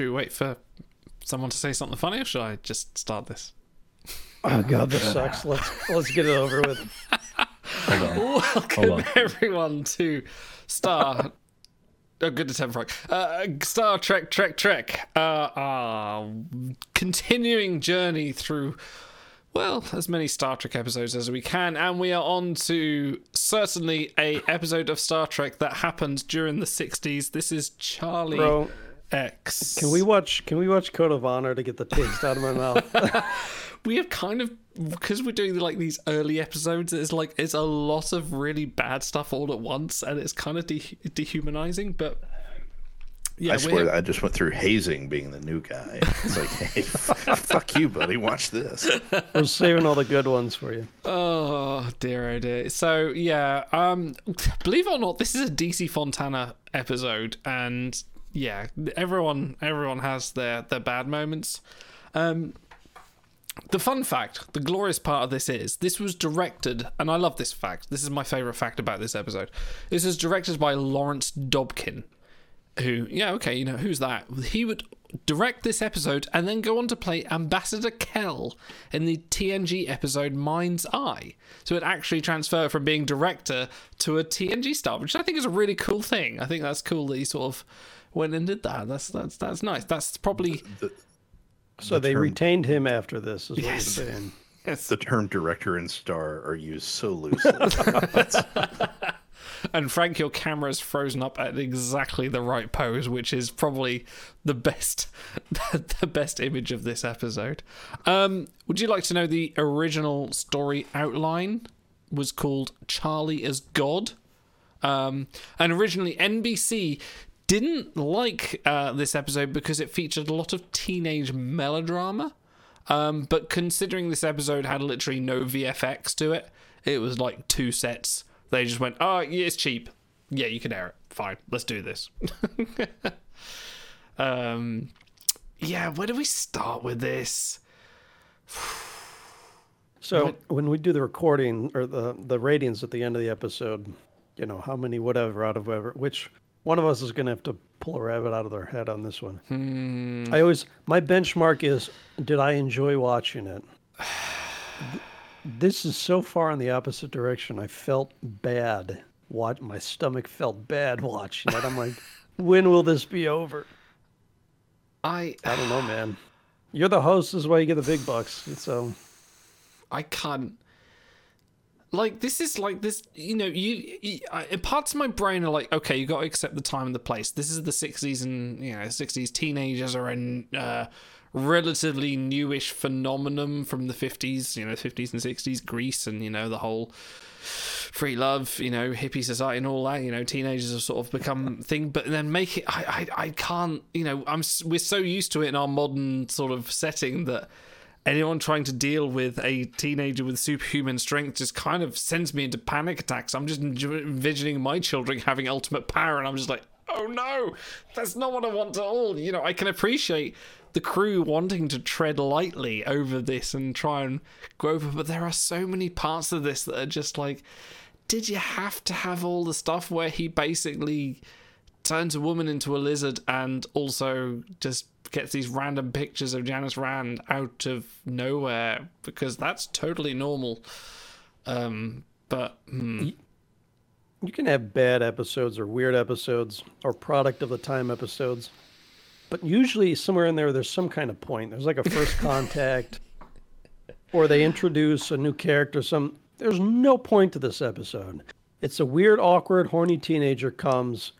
should we wait for someone to say something funny, or should I just start this? Oh god, this sucks. Let's let's get it over with. Welcome on. everyone to Star. Oh, good to attempt, Frank. Uh, Star Trek, Trek, Trek. Uh, our continuing journey through, well, as many Star Trek episodes as we can, and we are on to certainly a episode of Star Trek that happened during the '60s. This is Charlie Bro, X. can we watch can we watch Code of Honor to get the taste out of my mouth? we have kind of because we're doing like these early episodes it's like it's a lot of really bad stuff all at once and it's kind of de- dehumanizing but yeah I swear I just went through hazing being the new guy. It's like, hey, fuck you, buddy. Watch this. We're saving all the good ones for you. oh dear oh dear so yeah um believe it or not this is a dc fontana episode and yeah everyone everyone has their their bad moments um the fun fact, the glorious part of this is this was directed, and I love this fact. This is my favorite fact about this episode. This is directed by Lawrence Dobkin, who, yeah, okay, you know, who's that? He would direct this episode and then go on to play Ambassador Kell in the TNG episode Mind's Eye. So it actually transferred from being director to a TNG star, which I think is a really cool thing. I think that's cool that he sort of went and did that. That's that's that's nice. That's probably So they term- retained him after this, is what Yes. you're saying. The term director and star are used so loosely. And Frank, your camera's frozen up at exactly the right pose, which is probably the best, the best image of this episode. Um, would you like to know the original story outline? Was called Charlie as God, um, and originally NBC didn't like uh, this episode because it featured a lot of teenage melodrama. Um, but considering this episode had literally no VFX to it, it was like two sets. They just went, "Oh, yeah, it's cheap. Yeah, you can air it. Fine, let's do this." um, yeah, where do we start with this? So when we do the recording or the the ratings at the end of the episode, you know how many whatever out of whatever, which one of us is going to have to pull a rabbit out of their head on this one. Hmm. I always my benchmark is did I enjoy watching it? this is so far in the opposite direction. I felt bad. What my stomach felt bad watching it. I'm like, when will this be over? I I don't know, man. You're the host. This is why you get the big bucks. So I can't. Like this is like this, you know. You, you I, parts of my brain are like, okay, you got to accept the time and the place. This is the '60s, and you know, '60s teenagers are a uh, relatively newish phenomenon from the '50s. You know, '50s and '60s, Grease, and you know the whole free love, you know, hippie society and all that. You know, teenagers have sort of become thing, but then make it. I, I, I can't. You know, I'm. We're so used to it in our modern sort of setting that anyone trying to deal with a teenager with superhuman strength just kind of sends me into panic attacks. I'm just envisioning my children having ultimate power, and I'm just like, oh no, that's not what I want at all. You know, I can appreciate the crew wanting to tread lightly over this and try and go over, but there are so many parts of this that are just like, did you have to have all the stuff where he basically turns a woman into a lizard and also just gets these random pictures of Janice Rand out of nowhere because that's totally normal. Um, but hmm, you can have bad episodes or weird episodes or product of the time episodes, but usually somewhere in there, there's some kind of point. There's like a first contact, or they introduce a new character. Some there's no point to this episode. It's a weird, awkward, horny teenager comes,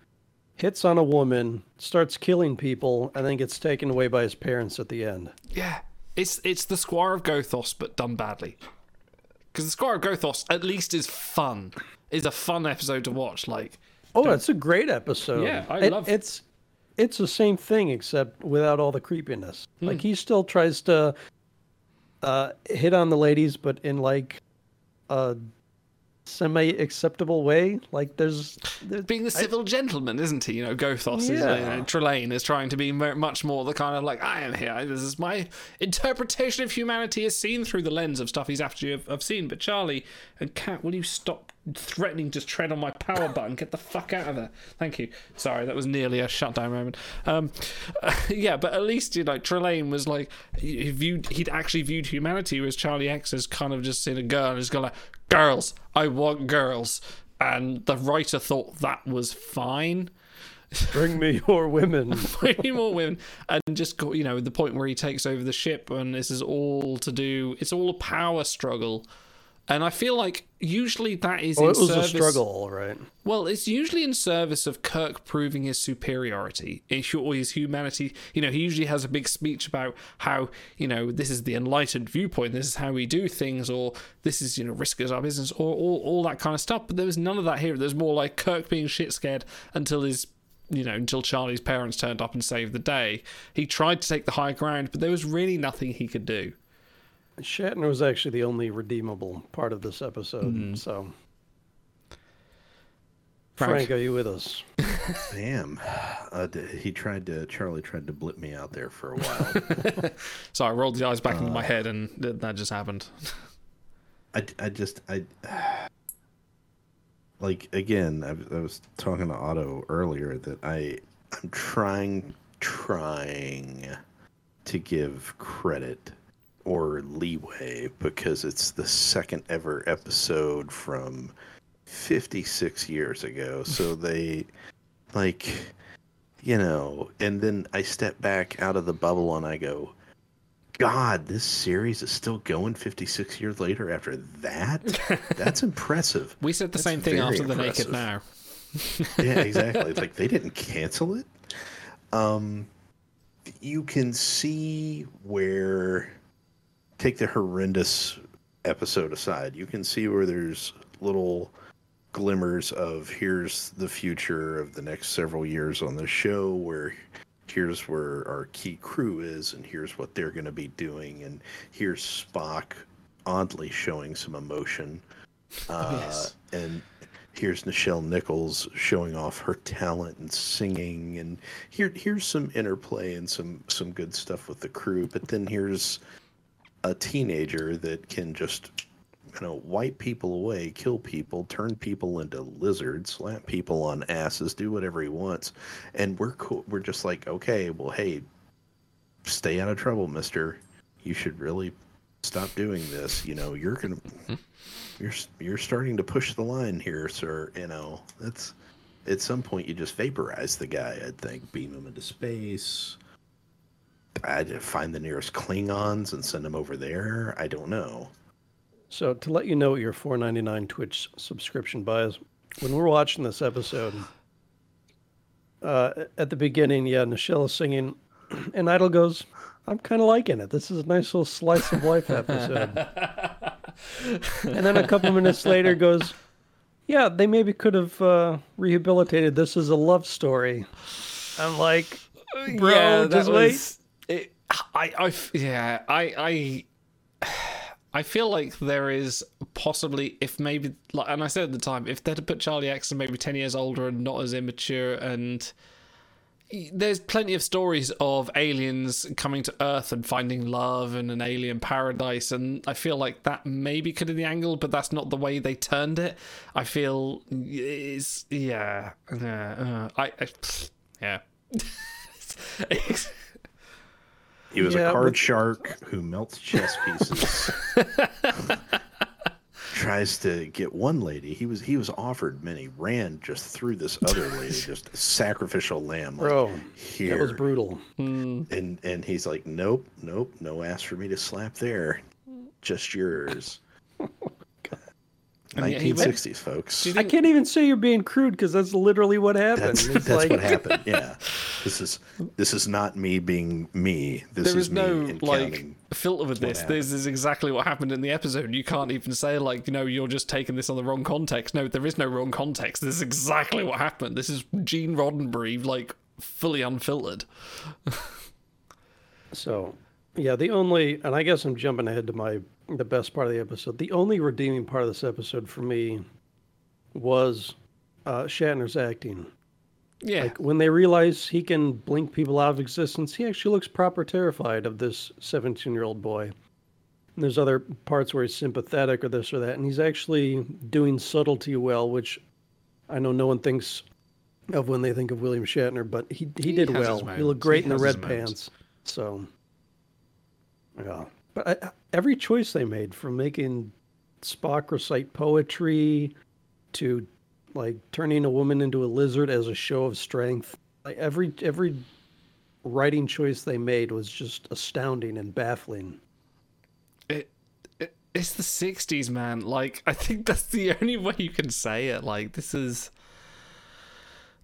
hits on a woman, starts killing people, and then gets taken away by his parents at the end. yeah, it's it's the Squire of Gothos but done badly. Because the Squire of Gothos at least is fun. Is a fun episode to watch. Like Oh, it's a great episode. Yeah, I It- love- it's it's the same thing except without all the creepiness. Hmm. Like he still tries to uh, hit on the ladies, but in like a semi acceptable way. Like there's, there- being the civil gentleman, isn't he? You know, Gothos is, Yeah. you know, Trelane is trying to be much more the kind of like, I am here. This is my interpretation of humanity as seen through the lens of stuff he's actually have, have seen. But Charlie and Cat, will you stop threatening to tread on my power button? Get the fuck out of there. Thank you. Sorry, that was nearly a shutdown moment. Um, yeah, but at least, you know, Trelane was like, he viewed, he'd actually viewed humanity as Charlie X as kind of just in a girl. He's going like, girls, I want girls and the writer thought that was fine. bring me your women. Way more women, and just got you know the point where he takes over the ship, and this is all to do. It's all a power struggle, and I feel like usually that is Oh, in it was service. a struggle, all right. Well, it's usually in service of Kirk proving his superiority or his humanity. You know, he usually has a big speech about how, you know, this is the enlightened viewpoint, this is how we do things, or this is, you know, risk is our business, or all, all that kind of stuff. But there was none of that here. There's more like Kirk being shit scared until his. You know, until Charlie's parents turned up and saved the day. He tried to take the high ground, but there was really nothing he could do. Shatner was actually the only redeemable part of this episode. Mm-hmm. So, Frank. Frank, are you with us? I am. Uh, he tried to. Charlie tried to blip me out there for a while. So I rolled the eyes back into my head, and that just happened. I, I just I like again I, I was talking to Otto earlier that I I'm trying trying to give credit or leeway because it's the second ever episode from 56 years ago so they like you know and then I step back out of the bubble and I go God, this series is still going 56 years later after that? That's impressive. We said the That's same thing after the Naked. Now. Yeah, exactly. It's like they didn't cancel it. Um you can see where take the horrendous episode aside. You can see where there's little glimmers of here's the future of the next several years on the show where here's where our key crew is and here's what they're going to be doing and here's spock oddly showing some emotion uh, yes. and here's nichelle nichols showing off her talent and singing and here here's some interplay and some some good stuff with the crew but then here's a teenager that can just you know wipe people away kill people turn people into lizards slap people on asses do whatever he wants. And we're cool we're just like okay well hey stay out of trouble mister. You should really stop doing this. You know you're gonna you're you're starting to push the line here sir. You know that's at some point you just vaporize the guy i'd think beam him into space i'd find the nearest klingons and send them over there i don't know So to let you know what your 4.99 Twitch subscription buys, when we're watching this episode, uh, at the beginning, yeah, Nichelle is singing, and Idol goes, "I'm kind of liking it. This is a nice little slice of life episode." and then a couple minutes later goes, "Yeah, they maybe could have uh, rehabilitated this as a love story." I'm like, bro, just wait. It, I, I, yeah, I, I, I feel like there is possibly, if maybe, like, and I said at the time, if they'd have put Charlie X maybe ten years older and not as immature, and there's plenty of stories of aliens coming to Earth and finding love and an alien paradise, and I feel like that maybe could have the angle, but that's not the way they turned it. I feel is yeah, yeah, uh, I, I, yeah. He was Yeah, a card but- shark who melts chess pieces. Tries to get one lady. He was he was offered many. Ran just through this other lady, just sacrificial lamb. Like, Bro, here. that was brutal. Hmm. And and he's like, nope, nope, no ass for me to slap there. Just yours. And yet he went- 1960s, folks. I can't even say you're being crude because that's literally what happened. That's, It's that's like, what happened. Yeah, this is this is not me being me. This there is, is me no like filter with this. happened. This is exactly what happened in the episode. You can't even say like, you know, you're just taking this on the wrong context. No, there is no wrong context. This is exactly what happened. This is Gene Roddenberry like fully unfiltered. So, yeah, the only, and I guess I'm jumping ahead to my the best part of the episode. The only redeeming part of this episode for me was uh, Shatner's acting. Yeah. Like when they realize he can blink people out of existence, he actually looks proper terrified of this 17 year old boy. And there's other parts where he's sympathetic or this or that, and he's actually doing subtlety well, which I know no one thinks of when they think of William Shatner, but he he, He did well. He looked great He in the red pants. So, yeah. But I, every choice they made, from making Spock recite poetry to like turning a woman into a lizard as a show of strength, like every every writing choice they made was just astounding and baffling. it, it it's the 60s man like i think that's the only way you can say it like this is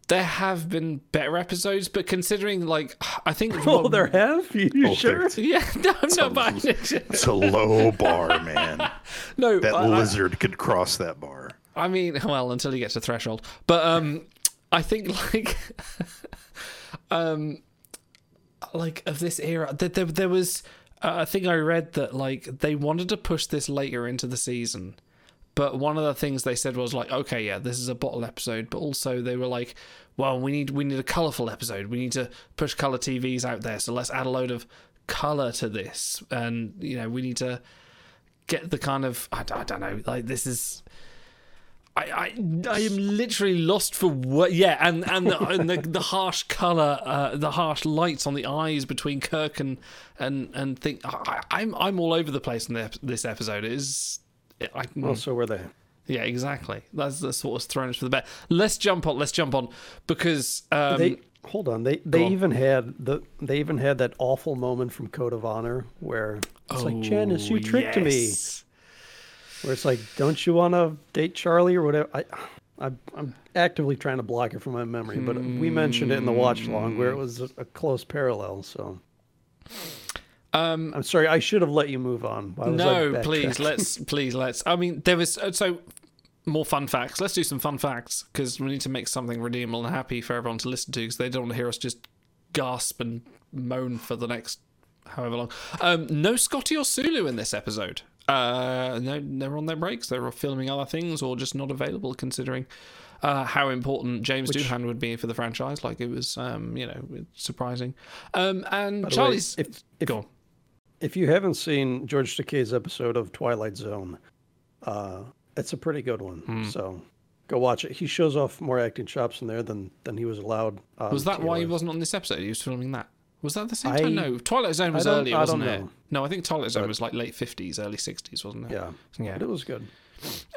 there have been better episodes but considering like i think Oh, there have you Oh, sure? yeah no I'm It's a buying it. It's a low bar, man. no That I- I- lizard could cross that bar. I mean, well, until he gets to threshold. But um, I think like, um, like of this era, that there, there was. Uh, I think I read that like they wanted to push this later into the season, but one of the things they said was like, okay, yeah, this is a bottle episode, but also they were like, well, we need we need a colorful episode. We need to push color TVs out there, so let's add a load of color to this, and you know, we need to get the kind of I, I don't know, like this is. I, I, I am literally lost for what. Yeah, and and the, and the, the harsh color, uh, the harsh lights on the eyes between Kirk and and and think. I, I'm I'm all over the place in the, this episode. It is. I, Well, so were they. yeah, exactly. That's that's what was thrown us for the bet. Let's jump on. Let's jump on because um, They hold on. They they on. even had the they even had that awful moment from Code of Honor where it's like Janice, you oh, tricked me. Where it's like, don't you want to date Charlie or whatever? I, I I'm actively trying to block it from my memory, but we mentioned it in the watch long where it was a, a close parallel. So Um, I'm sorry, I should have let you move on. Was no, please, let's please let's. I mean, there was uh, so more fun facts. Let's do some fun facts because we need to make something redeemable and happy for everyone to listen to because they don't want to hear us just gasp and moan for the next however long. Um, no Scotty or Sulu in this episode. Uh, no, they're on their breaks. They're filming other things or just not available, considering uh, how important James Doohan would be for the franchise. Like it was, um, you know, surprising. Um, and the way, Charlie's. if if, go on. If you haven't seen George Takei's episode of Twilight Zone, uh, it's a pretty good one. Hmm. So go watch it. He shows off more acting chops in there than than he was allowed. On Was that why he wasn't on this episode? He was filming that. Was that the same I- time? No, Twilight Zone was earlier, wasn't it? know. No, I think Twilight Zone was like late fifties, early sixties, wasn't it? Yeah, Yeah. but it was good.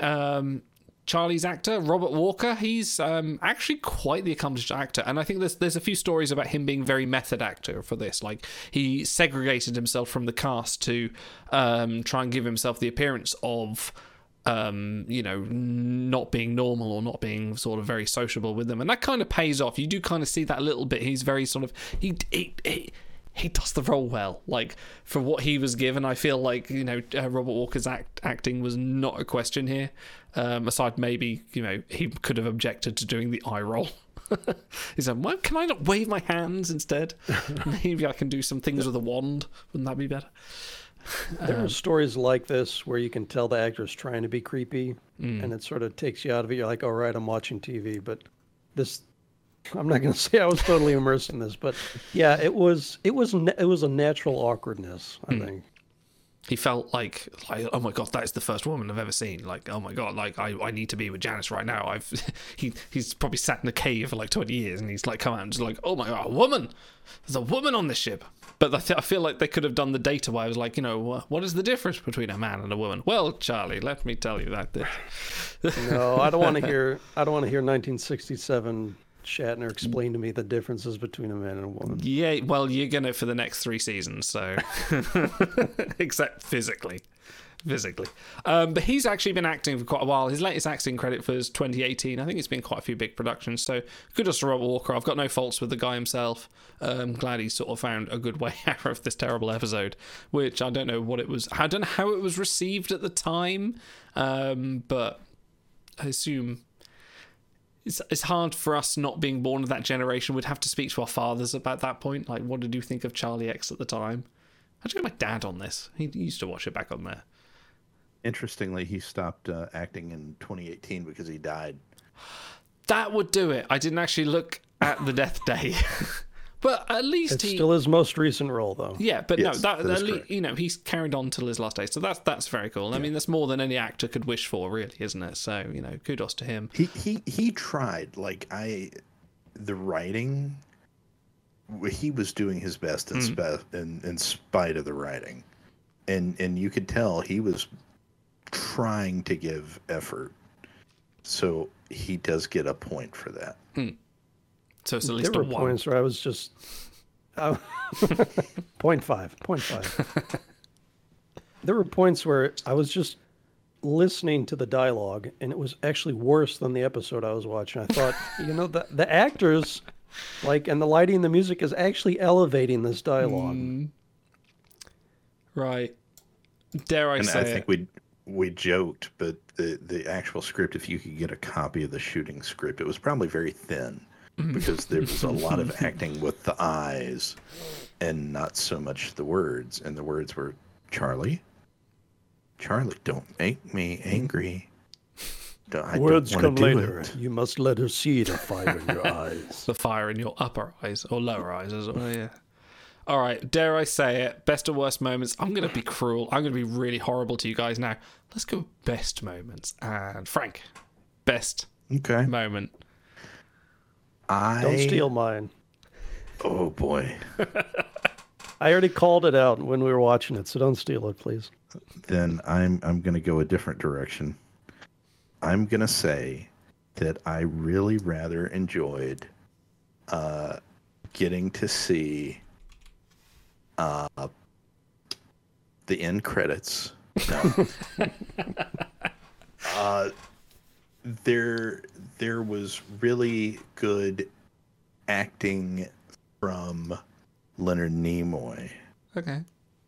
Um, Charlie's actor Robert Walker. He's um, actually quite the accomplished actor, and I think there's there's a few stories about him being very method actor for this. Like he segregated himself from the cast to um, try and give himself the appearance of. Um, you know, not being normal or not being sort of very sociable with them, and that kind of pays off. You do kind of see that little bit. He's very sort of he he. he he does the role well. Like for what he was given, I feel like you know uh, Robert Walker's act acting was not a question here. Um, aside maybe you know he could have objected to doing the eye roll. he said, "Well, can I not wave my hands instead? maybe I can do some things with a wand. Wouldn't that be better?" There Um, are stories like this where you can tell the actor's trying to be creepy, Mm. and it sort of takes you out of it. You're like, "All right, I'm watching TV," but this. I'm not going to say I was totally immersed in this, but yeah, it was it was it was a natural awkwardness. I Mm. think. He felt like, like, oh my god, that is the first woman I've ever seen. Like, oh my god, like I, I need to be with Janice right now. I've he he's probably sat in a cave for like twenty years, and he's like come out and just like, oh my god, a woman. There's a woman on this ship. But I, th- I feel like they could have done the data where I was like, you know, wha- what is the difference between a man and a woman? Well, Charlie, let me tell you that. No, I don't want to hear. I don't want to hear 1967 Shatner explain to me the differences between a man and a woman. Yeah, well, you're gonna for the next three seasons, so except physically, physically. Um, but he's actually been acting for quite a while. His latest acting credit was 2018. I think it's been quite a few big productions. So kudos to Robert Walker. I've got no faults with the guy himself. Um, glad he sort of found a good way out of this terrible episode, which I don't know what it was. I don't know how it was received at the time, um, but I assume it's, it's hard for us not being born of that generation. We'd have to speak to our fathers about that point. Like, what did you think of Charlie X at the time? I took my dad on this. He used to watch it back on there. Interestingly, he stopped uh, acting in 2018 because he died. That would do it. I didn't actually look at the death day. but at least It's he still his most recent role, though. Yeah, but Yes, no, that, that is at lea- you know, he's carried on till his last day. So that's that's very cool. I mean, that's more than any actor could wish for, really, isn't it? So, you know, kudos to him. He he he tried. Like I, the writing. He was doing his best in, hmm. spe- in in spite of the writing, and and you could tell he was trying to give effort. So he does get a point for that. Hmm. So it's at There least a were one. points where I was just. Uh, point five, point five. there were points where I was just listening to the dialogue, and it was actually worse than the episode I was watching. I thought, you know, the the actors, like, and the lighting, and the music is actually elevating this dialogue. Mm. Right. Dare I And say I think it? we we joked, but the the actual script, if you could get a copy of the shooting script, it was probably very thin Mm-hmm. because there was a lot of acting with the eyes and not so much the words. And the words were Charlie, Charlie, don't make me angry. Don't- I don't Words come do later. it." You must let her see the fire in your eyes. the fire in your upper eyes or lower eyes as well. Yeah. All right. Dare I say it? Best or worst moments? I'm going to be cruel. I'm going to be really horrible to you guys now. Let's go best moments. And Frank, best Okay, moment. I Don't steal mine. Oh boy. I already called it out when we were watching it, so don't steal it, please. then I'm I'm gonna go a different direction. I'm gonna say that I really rather enjoyed uh, getting to see uh, the end credits. No. uh, there there was really good acting from Leonard Nimoy. Okay.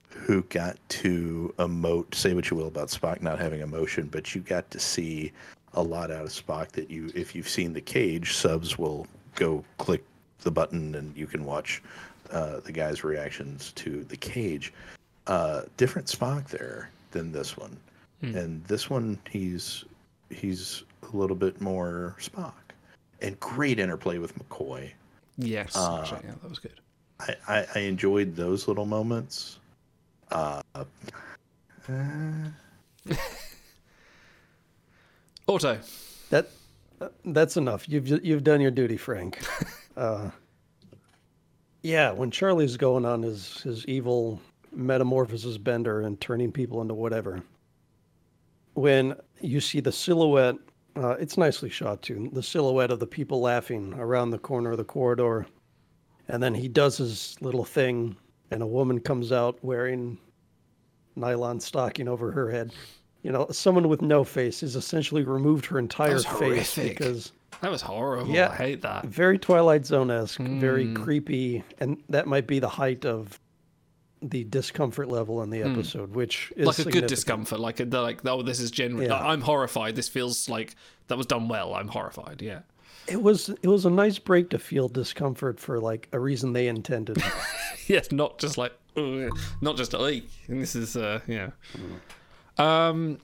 who got to emote say what you will about spock not having emotion but you got to see a lot out of spock that you if you've seen the cage subs will go click the button and you can watch uh, the guy's reactions to the cage. Uh, different spock there than this one. And this one he's he's a little bit more spock and great interplay with mccoy Yes. Uh, actually, yeah, that was good. I, I, I enjoyed those little moments. Uh, uh, Otto. That uh, that's enough. You've you've done your duty, Frank. uh, yeah, when Charlie's going on his his evil metamorphosis bender and turning people into whatever. When you see the silhouette, uh, it's nicely shot too. The silhouette of the people laughing around the corner of the corridor, and then he does his little thing, and a woman comes out wearing nylon stocking over her head. You know, someone with no face has essentially removed her entire face horrific. because That was horrible. Yeah. I hate that. very Twilight Zone esque, very Hmm. creepy, and that might be the height of the discomfort level in the episode, which is Hmm. Like a good discomfort. Like a, they're like, oh, this is genuine. Yeah. I'm horrified. This feels like that was done well. I'm horrified. Yeah. It was it was a nice break to feel discomfort for like a reason they intended. yes, not just like, "Ugh," not just like. And this is, uh, yeah. Um,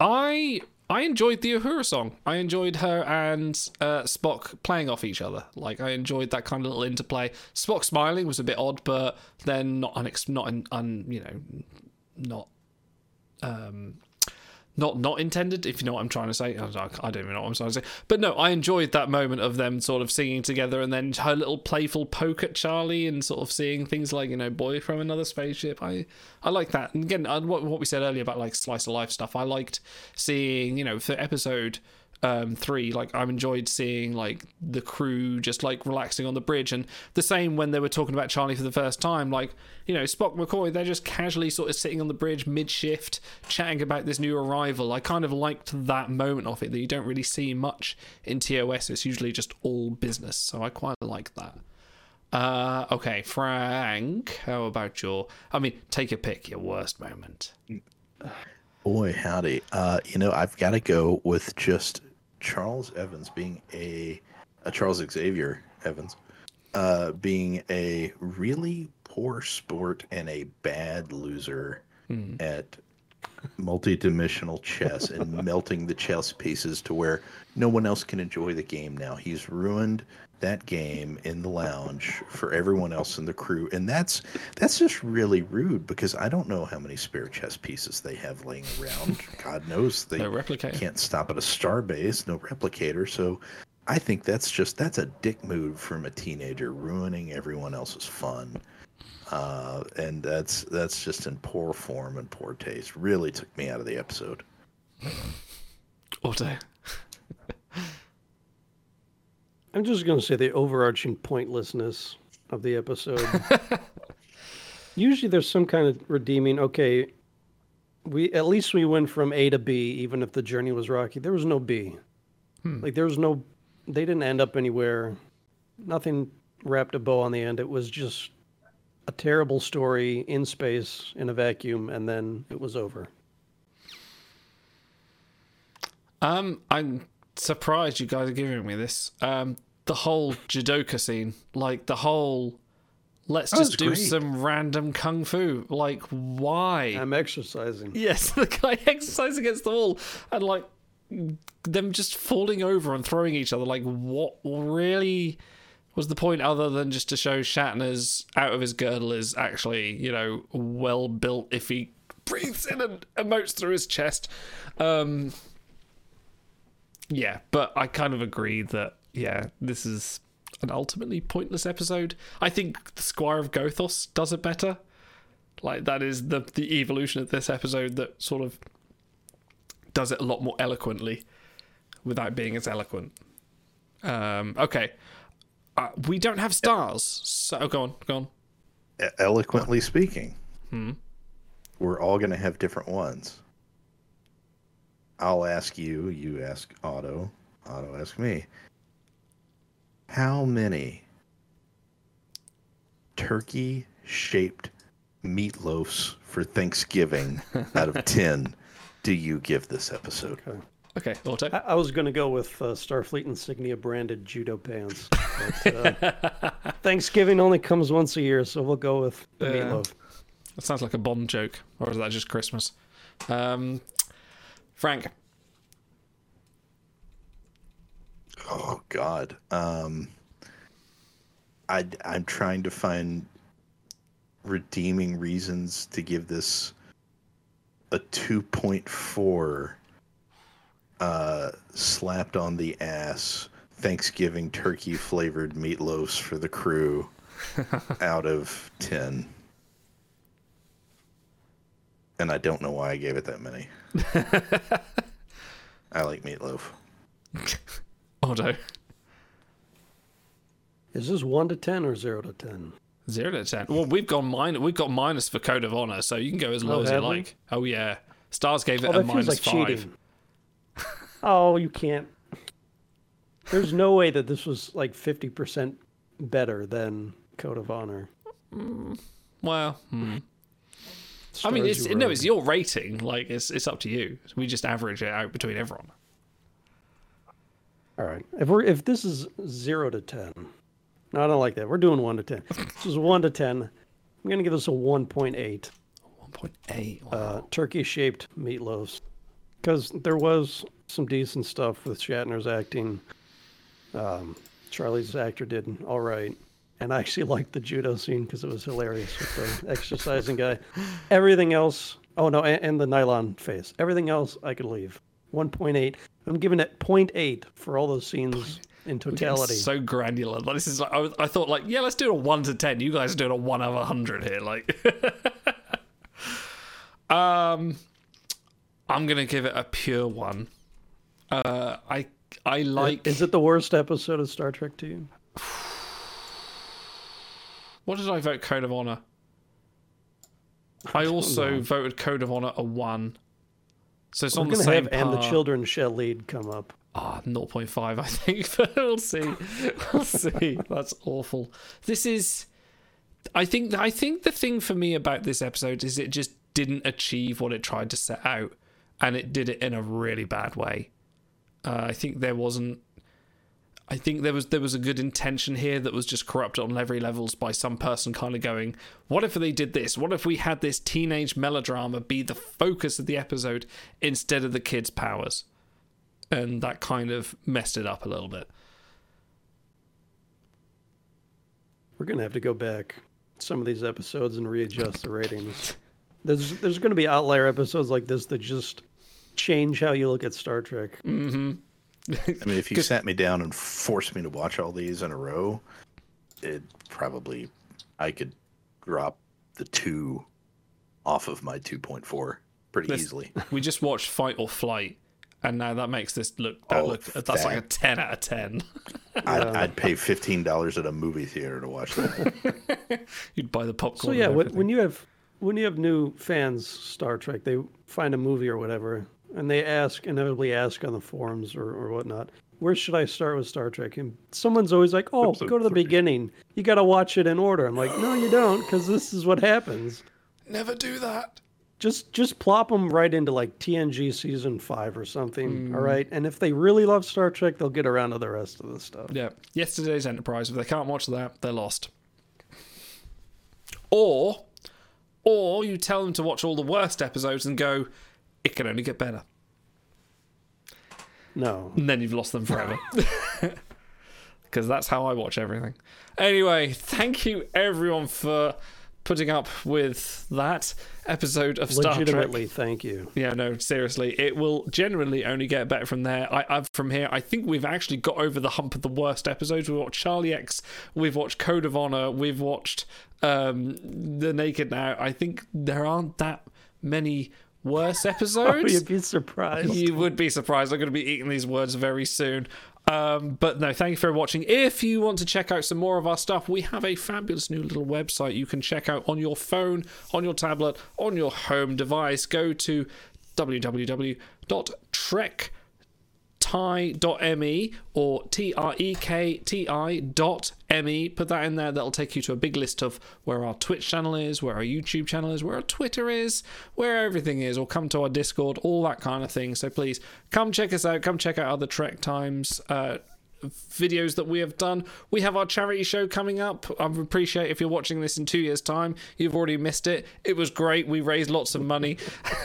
I I enjoyed the Uhura song. I enjoyed her and uh, Spock playing off each other. Like I enjoyed that kind of little interplay. Spock smiling was a bit odd, but then not unex- not un, un you know not um not not intended if you know what i'm trying to say. I don't even know what i'm trying to say. But no i enjoyed that moment of them sort of singing together and then her little playful poke at charlie and sort of seeing things like you know boy from another spaceship. I i like that. And again uh, what, what we said earlier about like slice of life stuff i liked seeing you know for episode um three like i've enjoyed seeing like the crew just like relaxing on the bridge. And the same when they were talking about charlie for the first time like you know spock mccoy they're just casually sort of sitting on the bridge mid-shift chatting about this new arrival. I kind of liked that moment of it that you don't really see much in tos it's usually just all business. So i quite like that. Uh okay frank how about your i mean take a pick your worst moment. Boy, howdy. Uh, you know, I've got to go with just Charles Evans being a, a Charles Xavier Evans, uh, being a really poor sport and a bad loser at multi-dimensional chess and melting the chess pieces to where no one else can enjoy the game now. He's ruined that game in the lounge for everyone else in the crew and that's that's just really rude because I don't know how many spare chess pieces they have laying around. God knows they No can't stop at a star base, no replicator. So I think that's just that's a dick move from a teenager ruining everyone else's fun. Uh, and that's that's just in poor form and poor taste. Really took me out of the episode. Otto. I'm just going to say the overarching pointlessness of the episode. Usually there's some kind of redeeming, okay, we at least we went from A to B even if the journey was rocky. There was no B. Like there was no they didn't end up anywhere. Nothing wrapped a bow on the end. It was just a terrible story in space in a vacuum and then it was over. Um, I'm surprised you guys are giving me this. Um, the whole judoka scene, like the whole, let's just do great. some random kung fu. Like, why? I'm exercising. yes, the guy exercising against the wall and like them just falling over and throwing each other. Like, what really was the point other than just to show Shatner's out of his girdle is actually, you know, well built if he breathes in and emotes through his chest. Um, yeah, but I kind of agree that yeah, this is an ultimately pointless episode. I think the Squire of Gothos does it better. Like that is the the evolution of this episode that sort of does it a lot more eloquently without being as eloquent. Um, okay, uh, we don't have stars, so oh, go on, go on. Eloquently speaking, hmm. we're all going to have different ones. I'll ask you, you ask Otto, Otto ask me. How many turkey shaped meatloafs for Thanksgiving out of 10 do you give this episode? Okay, Otto. I, I was going to go with uh, Starfleet insignia branded judo pants. But, uh, Thanksgiving only comes once a year, so we'll go with the Yeah. meatloaf. That sounds like a Bond joke, or is that just Christmas? Um, Frank, Oh God. Um I I'm trying to find redeeming reasons to give this a 2.4 uh slapped on the ass Thanksgiving turkey flavored meatloafs for the crew out of 10. And I don't know why I gave it that many. I like meatloaf. Otto. Is this 1 to 10 or 0 to 10? Zero to ten. Well, we've gone minus. We've got minus for code of honor, so you can go as low Oh, as you have we? like. Oh yeah, stars gave it Oh, a that minus like five. cheating. oh, you can't. There's no way that this was like 50% better than Code of Honor. Well, hmm. I mean, it's no, it's your rating. Like it's it's up to you. We just average it out between everyone. All right. If we're if this is zero to ten, no, I don't like that. We're doing one to ten. This is one to ten. I'm gonna give this a one point eight. One point eight. Uh, turkey-shaped meatloaves, because there was some decent stuff with Shatner's acting. Um, Charlie's actor did all right, and I actually liked the judo scene because it was hilarious with the exercising guy. Everything else, oh no, and, and the nylon face. Everything else I could leave. One point eight. I'm giving it 0.8 for all those scenes in totality. so granular. Like, this is like I, was- I thought like yeah, let's do a one to ten. You guys are doing a one over hundred here. Like, um, I'm gonna give it a pure one. Uh, I I like. Is it the worst episode of Star Trek to you? What did I vote Code of Honor? I also know. voted Code of Honor a one. So it's We're on the same have and the children shall lead come up. Ah, 0.5, I think. But we'll see. We'll see. That's awful. This is. I think. I think the thing for me about this episode is it just didn't achieve what it tried to set out, and it did it in a really bad way. Uh, I think there wasn't. I think there was there was a good intention here that was just corrupted on every levels by some person kind of going, what if they did this? What if we had this teenage melodrama be the focus of the episode instead of the kids' powers? And that kind of messed it up a little bit. We're gonna have to go back some of these episodes and readjust the ratings. There's there's gonna be outlier episodes like this that just change how you look at Star Trek. Mm-hmm. I mean, if you sat me down and forced me to watch all these in a row, it probably I could drop the two off of my 2.4 pretty This- easily. We just watched Fight or Flight, and now that makes this look that Oh, look that's like a ten out of ten. I'd, I'd pay fifteen dollars at a movie theater to watch that. You'd buy the popcorn. So yeah, and when you have when you have new fans Star Trek, they find a movie or whatever, and they ask inevitably ask on the forums or, or whatnot, where should I start with Star Trek? And someone's always like, oh, Episode go to the three. beginning. You got to watch it in order. I'm like, no, you don't, because this is what happens. never do that. Just just plop them right into like TNG season five or something. Hmm. all right, and if they really love Star Trek, they'll get around to the rest of the stuff. Yeah, yesterday's Enterprise. If they can't watch that, they're lost. Or, or you tell them to watch all the worst episodes and go, it can only get better. No, And then you've lost them forever. Because that's how I watch everything. Anyway, thank you everyone for putting up with that episode of Star Trek. legitimately, thank you. Yeah, no, seriously, it will generally only get better from there. I, I've from here. I think we've actually got over the hump of the worst episodes. We've watched Charlie X, we've watched Code of Honor, we've watched um, The Naked Now. I think there aren't that many worse episodes. You'd be surprised. You would be surprised. I'm going to be eating these words very soon. Um, but no, thank you for watching. If you want to check out some more of our stuff, we have a fabulous new little website you can check out on your phone, on your tablet, on your home device. Go to www.trek tie.me or T-R-E-K-T-I dot M-E. Put that in there. That'll take you to a big list of where our Twitch channel is, where our YouTube channel is, where our Twitter is, where everything is, or come to our Discord, all that kind of thing. So please come check us out. Come check out other Trek Times uh, videos that we have done. We have our charity show coming up. I appreciate if you're watching this in two years' time. You've already missed it. It was great. We raised lots of money.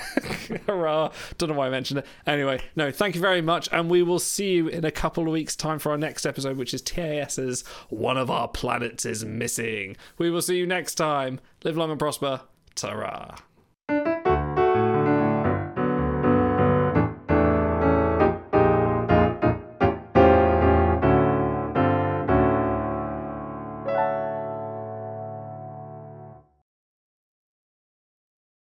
Hurrah. Don't know why I mentioned it. Anyway, no, thank you very much. And we will see you in a couple of weeks' time for our next episode, which is TAS's One of Our Planets is Missing. We will see you next time. Live long and prosper. Ta